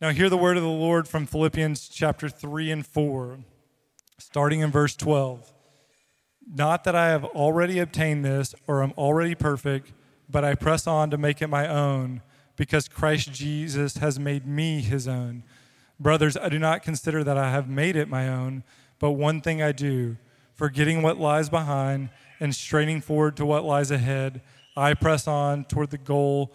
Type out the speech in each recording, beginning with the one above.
Now, hear the word of the Lord from Philippians chapter 3 and 4, starting in verse 12. Not that I have already obtained this or am already perfect, but I press on to make it my own, because Christ Jesus has made me his own. Brothers, I do not consider that I have made it my own, but one thing I do, forgetting what lies behind and straining forward to what lies ahead, I press on toward the goal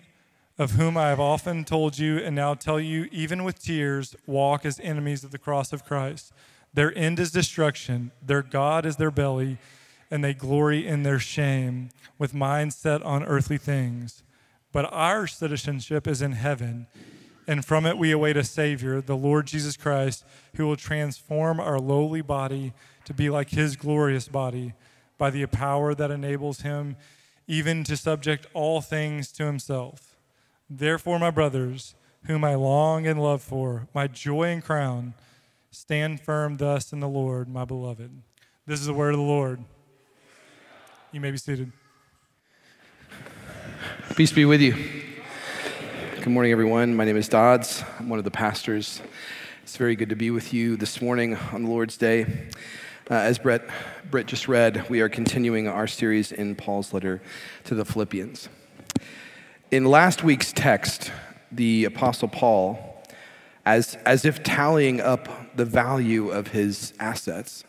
of whom I have often told you and now tell you, even with tears, walk as enemies of the cross of Christ. Their end is destruction, their God is their belly, and they glory in their shame, with minds set on earthly things. But our citizenship is in heaven, and from it we await a Savior, the Lord Jesus Christ, who will transform our lowly body to be like his glorious body by the power that enables him even to subject all things to himself. Therefore, my brothers, whom I long and love for, my joy and crown, stand firm thus in the Lord, my beloved. This is the word of the Lord. You may be seated. Peace be with you. Good morning, everyone. My name is Dodds. I'm one of the pastors. It's very good to be with you this morning on the Lord's Day. Uh, as Brett, Brett just read, we are continuing our series in Paul's letter to the Philippians. In last week's text, the Apostle Paul, as, as if tallying up the value of his assets,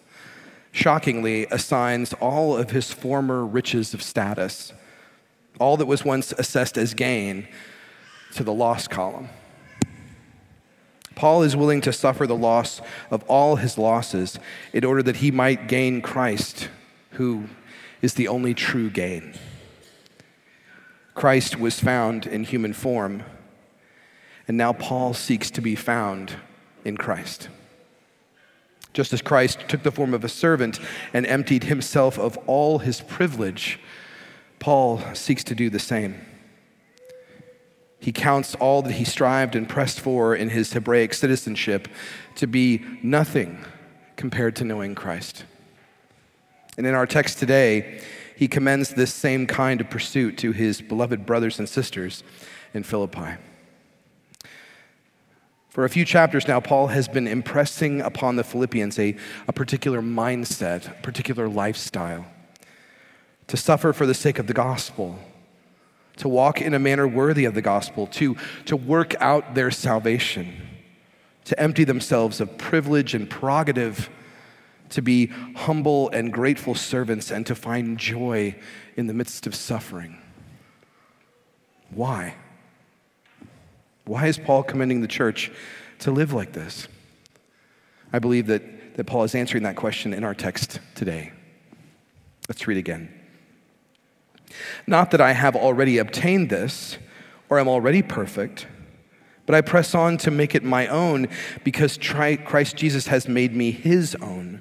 shockingly assigns all of his former riches of status, all that was once assessed as gain, to the loss column. Paul is willing to suffer the loss of all his losses in order that he might gain Christ, who is the only true gain. Christ was found in human form, and now Paul seeks to be found in Christ. Just as Christ took the form of a servant and emptied himself of all his privilege, Paul seeks to do the same. He counts all that he strived and pressed for in his Hebraic citizenship to be nothing compared to knowing Christ. And in our text today, he commends this same kind of pursuit to his beloved brothers and sisters in Philippi. For a few chapters now, Paul has been impressing upon the Philippians a, a particular mindset, a particular lifestyle. To suffer for the sake of the gospel, to walk in a manner worthy of the gospel, to, to work out their salvation, to empty themselves of privilege and prerogative to be humble and grateful servants, and to find joy in the midst of suffering. Why? Why is Paul commending the church to live like this? I believe that, that Paul is answering that question in our text today. Let's read again. Not that I have already obtained this or am already perfect, but I press on to make it my own because Christ Jesus has made me his own.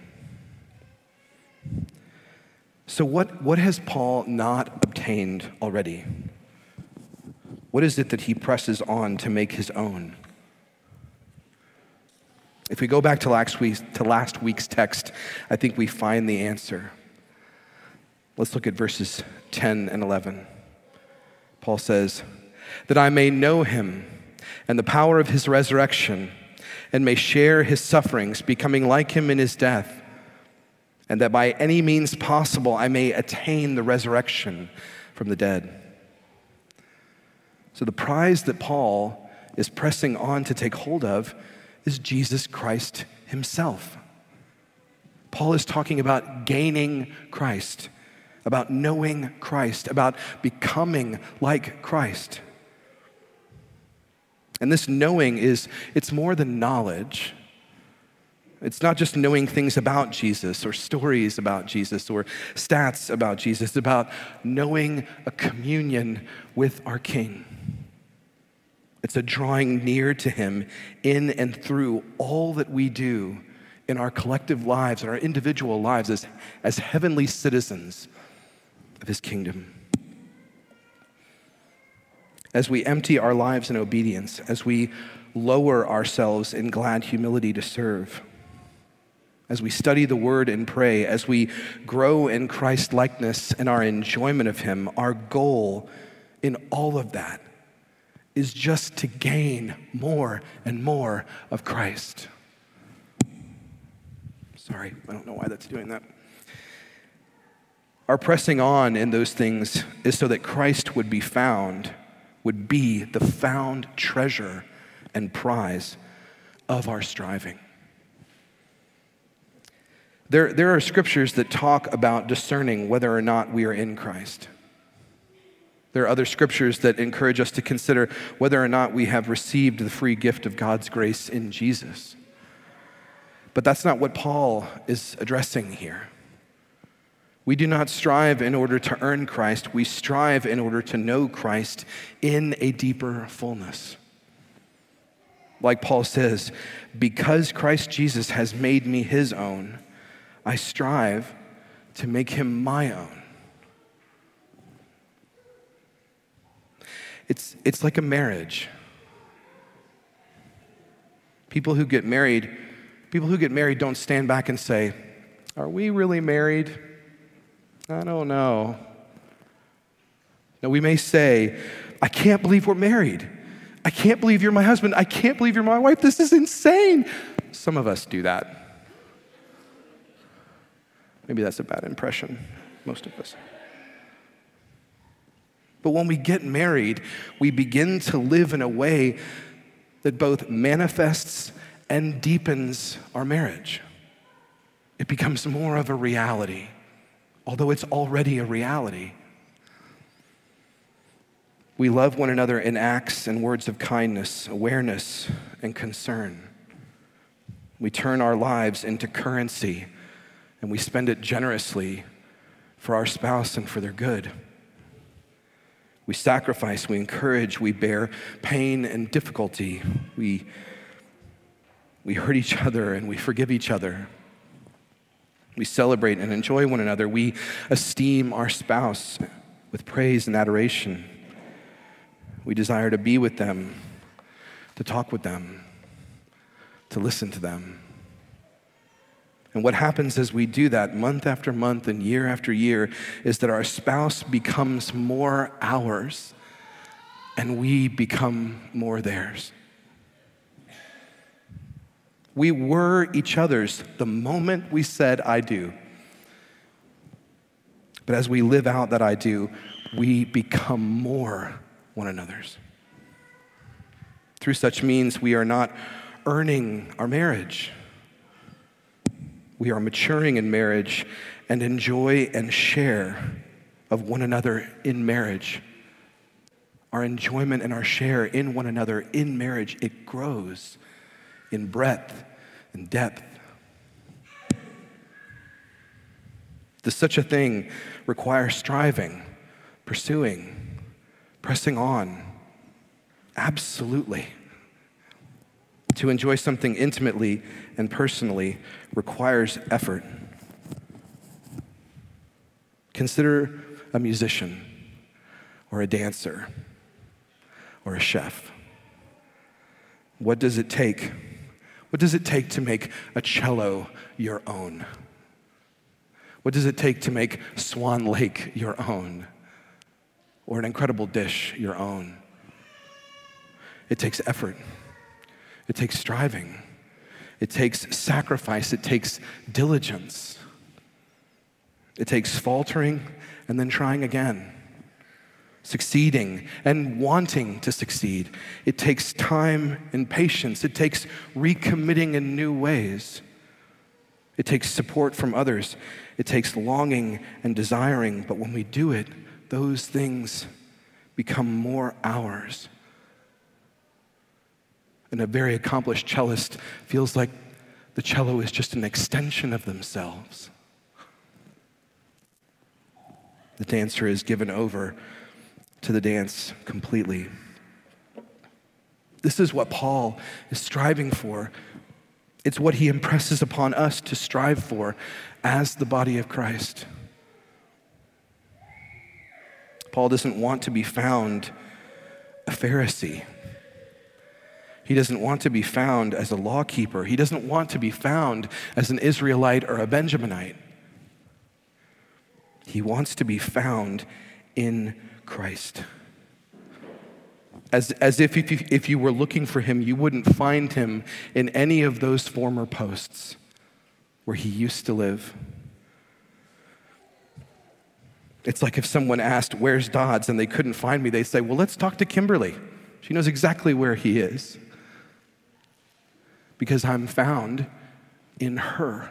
So, what, what has Paul not obtained already? What is it that he presses on to make his own? If we go back to last, week's, to last week's text, I think we find the answer. Let's look at verses 10 and 11. Paul says, That I may know him and the power of his resurrection, and may share his sufferings, becoming like him in his death and that by any means possible I may attain the resurrection from the dead. So, the prize that Paul is pressing on to take hold of is Jesus Christ himself. Paul is talking about gaining Christ, about knowing Christ, about becoming like Christ. And this knowing is, it's more than knowledge. It's not just knowing things about Jesus or stories about Jesus or stats about Jesus. It's about knowing a communion with our King. It's a drawing near to Him in and through all that we do in our collective lives, and our individual lives as, as heavenly citizens of His kingdom as we empty our lives in obedience, as we lower ourselves in glad humility to serve, as we study the word and pray, as we grow in Christ likeness and our enjoyment of Him, our goal in all of that is just to gain more and more of Christ. Sorry, I don't know why that's doing that. Our pressing on in those things is so that Christ would be found would be the found treasure and prize of our striving. There, there are scriptures that talk about discerning whether or not we are in Christ. There are other scriptures that encourage us to consider whether or not we have received the free gift of God's grace in Jesus. But that's not what Paul is addressing here. We do not strive in order to earn Christ, we strive in order to know Christ in a deeper fullness. Like Paul says, because Christ Jesus has made me his own, I strive to make him my own. It's, it's like a marriage. People who get married, people who get married don't stand back and say, Are we really married? I don't know. Now, we may say, I can't believe we're married. I can't believe you're my husband. I can't believe you're my wife. This is insane. Some of us do that. Maybe that's a bad impression, most of us. But when we get married, we begin to live in a way that both manifests and deepens our marriage. It becomes more of a reality although it's already a reality. We love one another in acts and words of kindness, awareness, and concern. We turn our lives into currency and we spend it generously for our spouse and for their good. We sacrifice, we encourage, we bear pain and difficulty. We, we hurt each other and we forgive each other. We celebrate and enjoy one another. We esteem our spouse with praise and adoration. We desire to be with them, to talk with them, to listen to them. And what happens as we do that month after month and year after year is that our spouse becomes more ours and we become more theirs. We were each other's the moment we said, I do. But as we live out that I do, we become more one another's. Through such means, we are not earning our marriage. We are maturing in marriage and enjoy and share of one another in marriage. Our enjoyment and our share in one another in marriage, it grows in breadth and depth. Does such a thing require striving, pursuing, pressing on? Absolutely. To enjoy something intimately and personally requires effort. Consider a musician or a dancer or a chef. What does it take what does it take to make a cello your own? What does it take to make Swan Lake your own? Or an incredible dish your own? It takes effort, it takes striving, it takes sacrifice, it takes diligence, it takes faltering and then trying again succeeding and wanting to succeed. It takes time and patience. It takes recommitting in new ways. It takes support from others. It takes longing and desiring. But when we do it, those things become more ours. And a very accomplished cellist feels like the cello is just an extension of themselves. The dancer is given over to the dance completely. This is what Paul is striving for. It's what he impresses upon us to strive for as the body of Christ. Paul doesn't want to be found a Pharisee. He doesn't want to be found as a lawkeeper. He doesn't want to be found as an Israelite or a Benjaminite. He wants to be found in Christ. As, as if, if you, if you were looking for him, you wouldn't find him in any of those former posts where he used to live. It's like if someone asked, Where's Dodds? and they couldn't find me, they'd say, Well, let's talk to Kimberly. She knows exactly where he is. Because I'm found in her.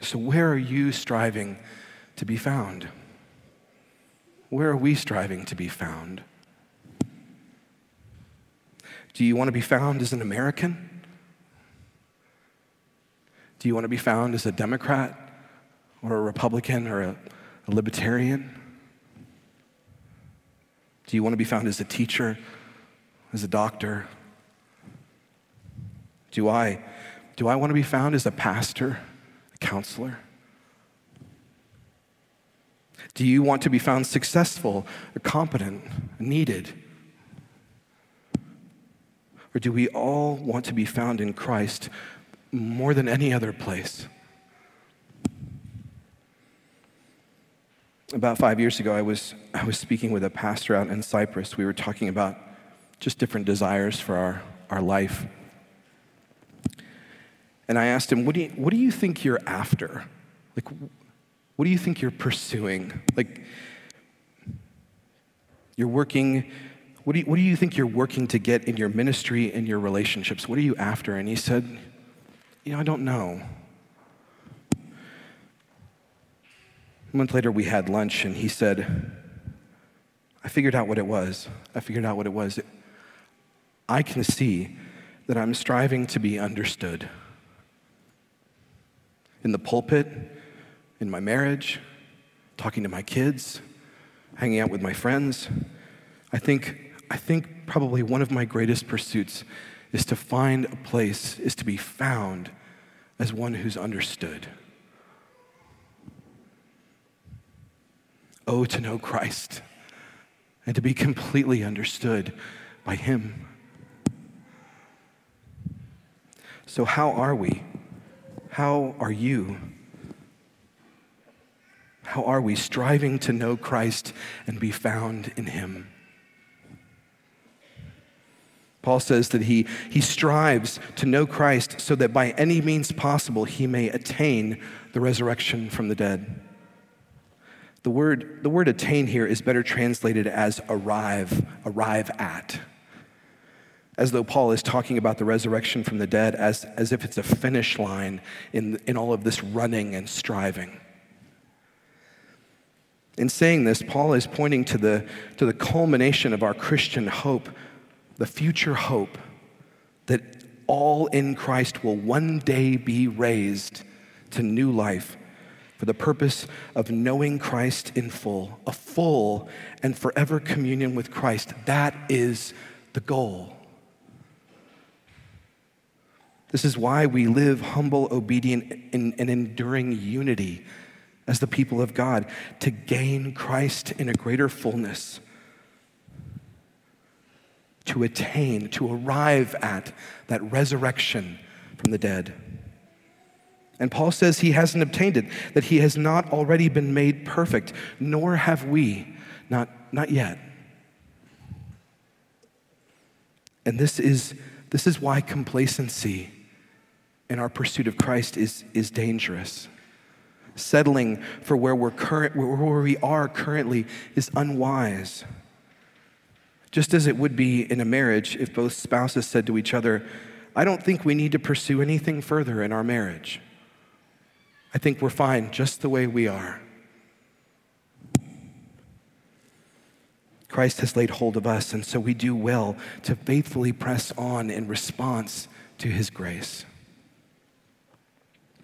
So, where are you striving to be found? Where are we striving to be found? Do you want to be found as an American? Do you want to be found as a Democrat or a Republican or a, a libertarian? Do you want to be found as a teacher, as a doctor? Do I, do I want to be found as a pastor, a counselor? Do you want to be found successful or competent, needed? Or do we all want to be found in Christ more than any other place? About five years ago, I was, I was speaking with a pastor out in Cyprus. We were talking about just different desires for our, our life. And I asked him, what do, you, what do you think you're after? Like, what do you think you're pursuing? Like, you're working, what do, you, what do you think you're working to get in your ministry and your relationships? What are you after? And he said, You know, I don't know. A month later, we had lunch, and he said, I figured out what it was. I figured out what it was. I can see that I'm striving to be understood. In the pulpit, in my marriage, talking to my kids, hanging out with my friends. I think, I think probably one of my greatest pursuits is to find a place, is to be found as one who's understood. Oh, to know Christ and to be completely understood by Him. So, how are we? How are you? How are we striving to know Christ and be found in Him? Paul says that he, he strives to know Christ so that by any means possible he may attain the resurrection from the dead. The word, the word attain here is better translated as arrive, arrive at. As though Paul is talking about the resurrection from the dead as, as if it's a finish line in, in all of this running and striving. In saying this, Paul is pointing to the, to the culmination of our Christian hope, the future hope that all in Christ will one day be raised to new life for the purpose of knowing Christ in full, a full and forever communion with Christ. That is the goal. This is why we live humble, obedient, and, enduring unity as the people of God to gain Christ in a greater fullness, to attain, to arrive at that resurrection from the dead. And Paul says he hasn't obtained it, that he has not already been made perfect, nor have we, not, not yet. And this is, this is why complacency in our pursuit of Christ is, is dangerous settling for where, we're current, where we are currently is unwise. Just as it would be in a marriage if both spouses said to each other, I don't think we need to pursue anything further in our marriage. I think we're fine just the way we are. Christ has laid hold of us, and so we do well to faithfully press on in response to his grace.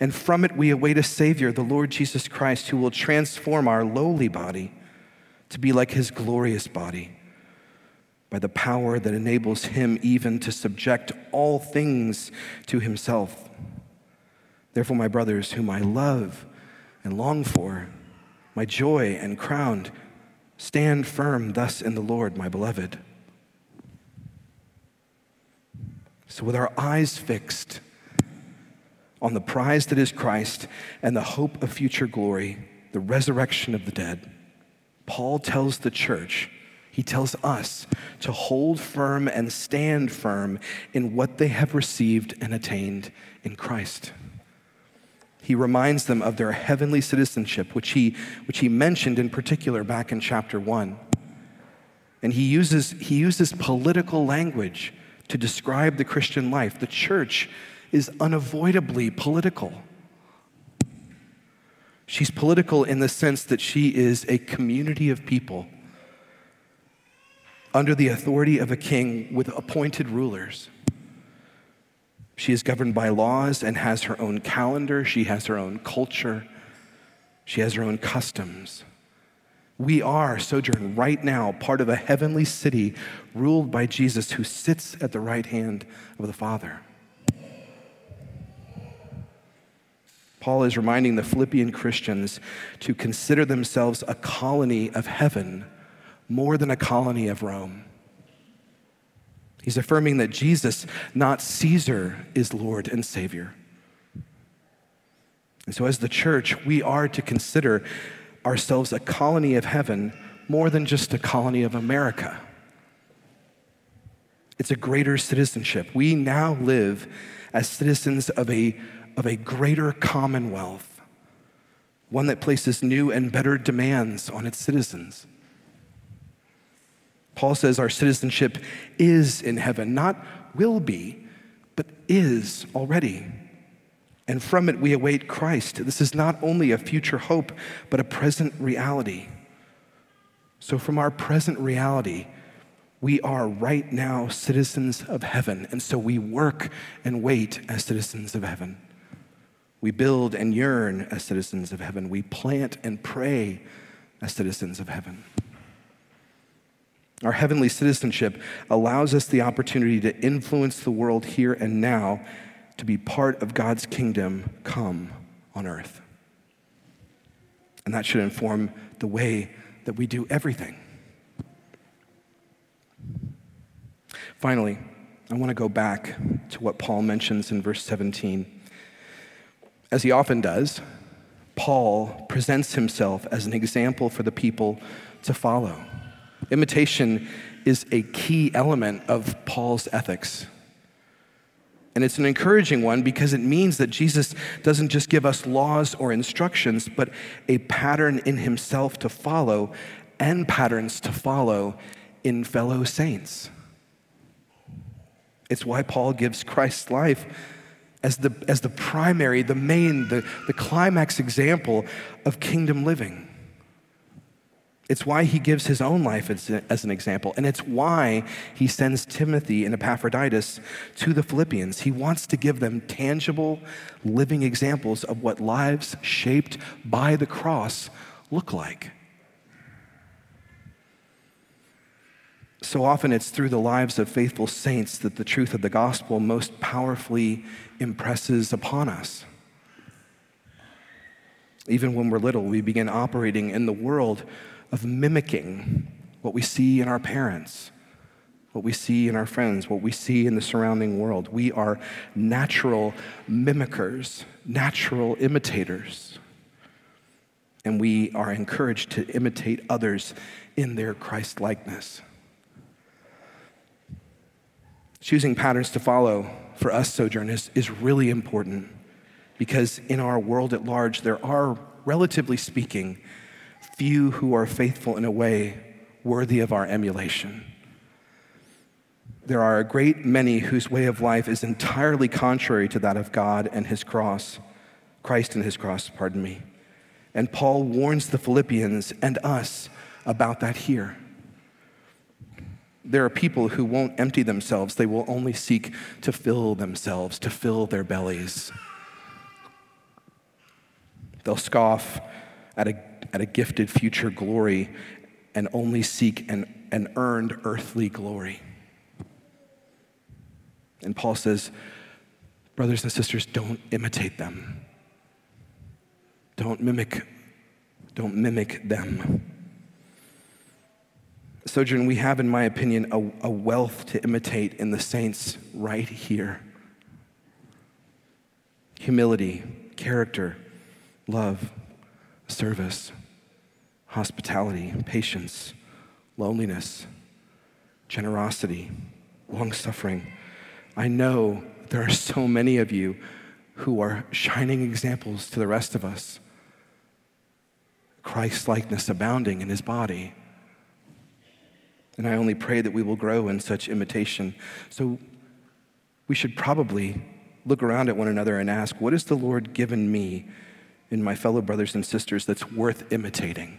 and from it we await a Savior, the Lord Jesus Christ, who will transform our lowly body to be like his glorious body by the power that enables him even to subject all things to himself. Therefore, my brothers, whom I love and long for, my joy and crown, Stand firm thus in the Lord, my beloved. So, with our eyes fixed on the prize that is Christ and the hope of future glory, the resurrection of the dead, Paul tells the church, he tells us to hold firm and stand firm in what they have received and attained in Christ he reminds them of their heavenly citizenship, which he, which he mentioned in particular back in chapter 1. And he uses, he uses political language to describe the Christian life. The church is unavoidably political. She's political in the sense that she is a community of people under the authority of a king with appointed rulers. She is governed by laws and has her own calendar. She has her own culture. She has her own customs. We are, Sojourn, right now part of a heavenly city ruled by Jesus who sits at the right hand of the Father. Paul is reminding the Philippian Christians to consider themselves a colony of heaven more than a colony of Rome. He's affirming that Jesus, not Caesar, is Lord and Savior. And so, as the church, we are to consider ourselves a colony of heaven more than just a colony of America. It's a greater citizenship. We now live as citizens of a, of a greater commonwealth, one that places new and better demands on its citizens. Paul says our citizenship is in heaven, not will be, but is already. And from it we await Christ. This is not only a future hope, but a present reality. So, from our present reality, we are right now citizens of heaven. And so we work and wait as citizens of heaven. We build and yearn as citizens of heaven. We plant and pray as citizens of heaven. Our heavenly citizenship allows us the opportunity to influence the world here and now to be part of God's kingdom come on earth. And that should inform the way that we do everything. Finally, I want to go back to what Paul mentions in verse 17. As he often does, Paul presents himself as an example for the people to follow. Imitation is a key element of Paul's ethics. And it's an encouraging one because it means that Jesus doesn't just give us laws or instructions, but a pattern in himself to follow and patterns to follow in fellow saints. It's why Paul gives Christ's life as the, as the primary, the main, the, the climax example of kingdom living. It's why he gives his own life as, as, an example. And it's why he sends Timothy and Epaphroditus to the Philippians. He wants to give them tangible, living examples of what lives shaped by the cross look like. So often it's through the lives of faithful saints that the truth of the gospel most powerfully impresses upon us. Even when we're little, we begin operating in the world of mimicking what we see in our parents, what we see in our friends, what we see in the surrounding world. We are natural mimickers, natural imitators. And we are encouraged to imitate others in their Christ likeness. Choosing patterns to follow for us, Sojourn, is, is really important because in our world at large, there are, relatively speaking, few who are faithful in a way worthy of our emulation. There are a great many whose way of life is entirely contrary to that of God and his cross, Christ and his cross, pardon me. And Paul warns the Philippians and us about that here. There are people who won't empty themselves, they will only seek to fill themselves, to fill their bellies. They'll scoff at a, at a gifted future glory and only seek an, an earned earthly glory. And Paul says, brothers and sisters, don't imitate them. Don't mimic, don't mimic them. Sojourn, we have, in my opinion, a, a wealth to imitate in the saints right here humility, character, love, service, hospitality, patience, loneliness, generosity, long suffering. I know there are so many of you who are shining examples to the rest of us. Christ likeness abounding in his body. And I only pray that we will grow in such imitation. So we should probably look around at one another and ask, what has the Lord given me in my fellow brothers and sisters that's worth imitating?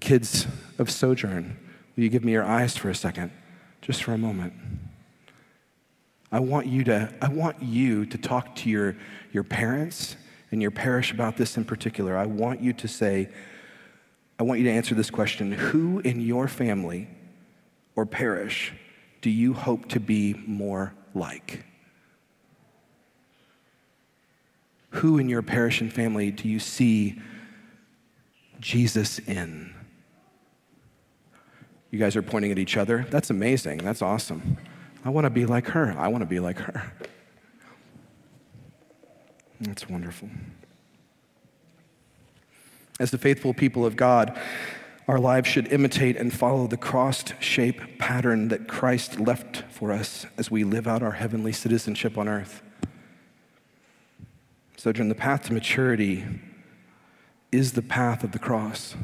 Kids of Sojourn, will you give me your eyes for a second, just for a moment? I want you to, I want you to talk to your, your parents and your parish about this in particular, I want you to say, I want you to answer this question Who in your family or parish do you hope to be more like? Who in your parish and family do you see Jesus in? You guys are pointing at each other. That's amazing. That's awesome. I want to be like her. I want to be like her. That's wonderful. As the faithful people of God, our lives should imitate and follow the crossed shape pattern that Christ left for us as we live out our heavenly citizenship on earth. So, during the path to maturity is the path of the cross.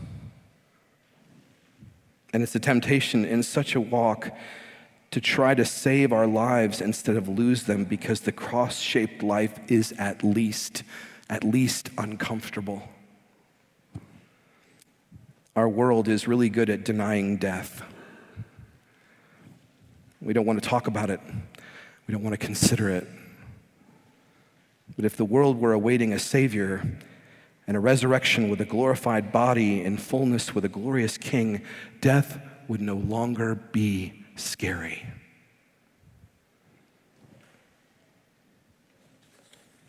And it's a temptation in such a walk to try to save our lives instead of lose them because the cross shaped life is at least, at least uncomfortable. Our world is really good at denying death. We don't want to talk about it, we don't want to consider it. But if the world were awaiting a Savior and a resurrection with a glorified body in fullness with a glorious King, death would no longer be scary.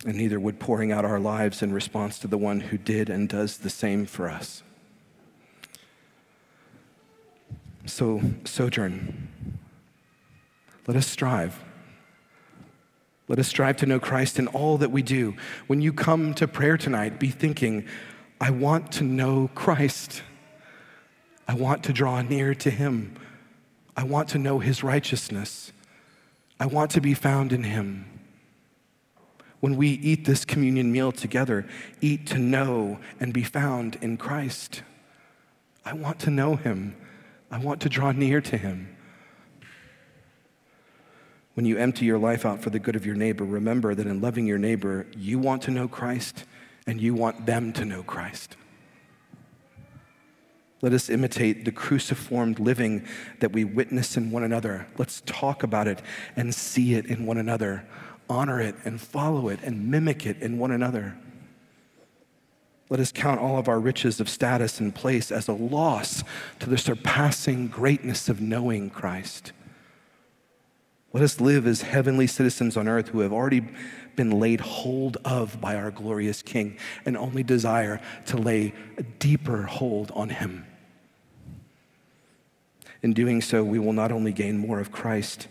And neither would pouring out our lives in response to the one who did and does the same for us. So, sojourn, let us strive. Let us strive to know Christ in all that we do. When you come to prayer tonight, be thinking, I want to know Christ. I want to draw near to him. I want to know his righteousness. I want to be found in him. When we eat this communion meal together, eat to know and be found in Christ. I want to know him. I want to draw near to him. When you empty your life out for the good of your neighbor, remember that in loving your neighbor, you want to know Christ and you want them to know Christ. Let us imitate the cruciformed living that we witness in one another. Let's talk about it and see it in one another, honor it and follow it and mimic it in one another. Let us count all of our riches of status and place as a loss to the surpassing greatness of knowing Christ. Let us live as heavenly citizens on earth who have already been laid hold of by our glorious King and only desire to lay a deeper hold on Him. In doing so, we will not only gain more of Christ,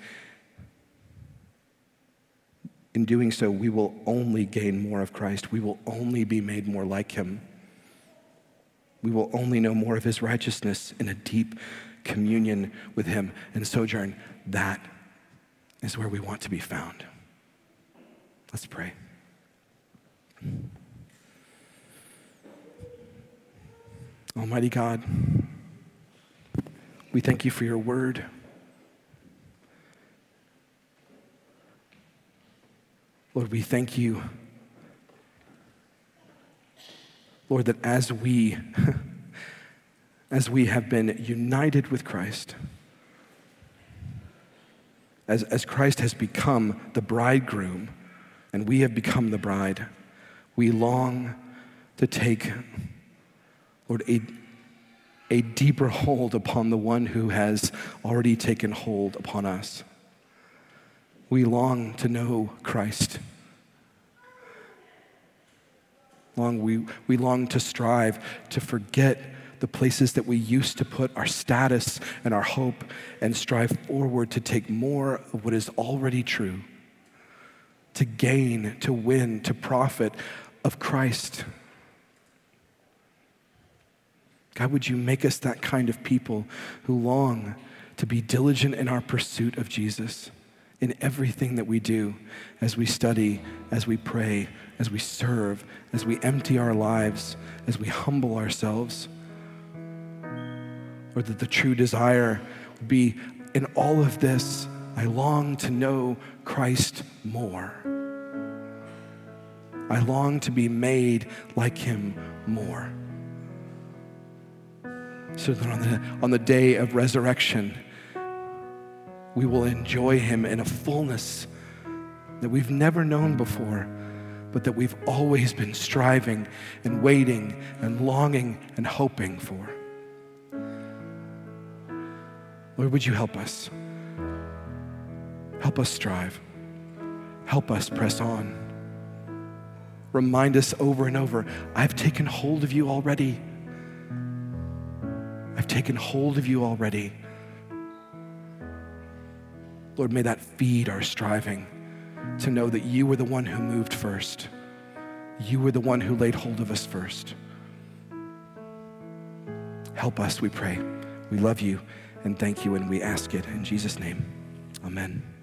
in doing so, we will only gain more of Christ. We will only be made more like him. We will only know more of his righteousness in a deep communion with him. And sojourn, that is where we want to be found. Let's pray. Almighty God, we thank you for your word. Lord, we thank you, Lord, that as we, as we have been united with Christ, as, as Christ has become the bridegroom and we have become the bride, we long to take, Lord, a, a deeper hold upon the one who has already taken hold upon us. We long to know Christ. Long we, we long to strive to forget the places that we used to put our status and our hope and strive forward to take more of what is already true, to gain, to win, to profit of Christ. God, would you make us that kind of people who long to be diligent in our pursuit of Jesus? in everything that we do as we study, as we pray, as we serve, as we empty our lives, as we humble ourselves. Or that the true desire would be in all of this, I long to know Christ more. I long to be made like him more. So that on the, on the day of resurrection, we will enjoy Him in a fullness that we've never known before, but that we've always been striving and waiting and longing and hoping for. Lord, would you help us? Help us strive. Help us press on. Remind us over and over I've taken hold of you already. I've taken hold of you already. Lord, may that feed our striving to know that you were the one who moved first. You were the one who laid hold of us first. Help us, we pray. We love you and thank you, and we ask it in Jesus' name. Amen.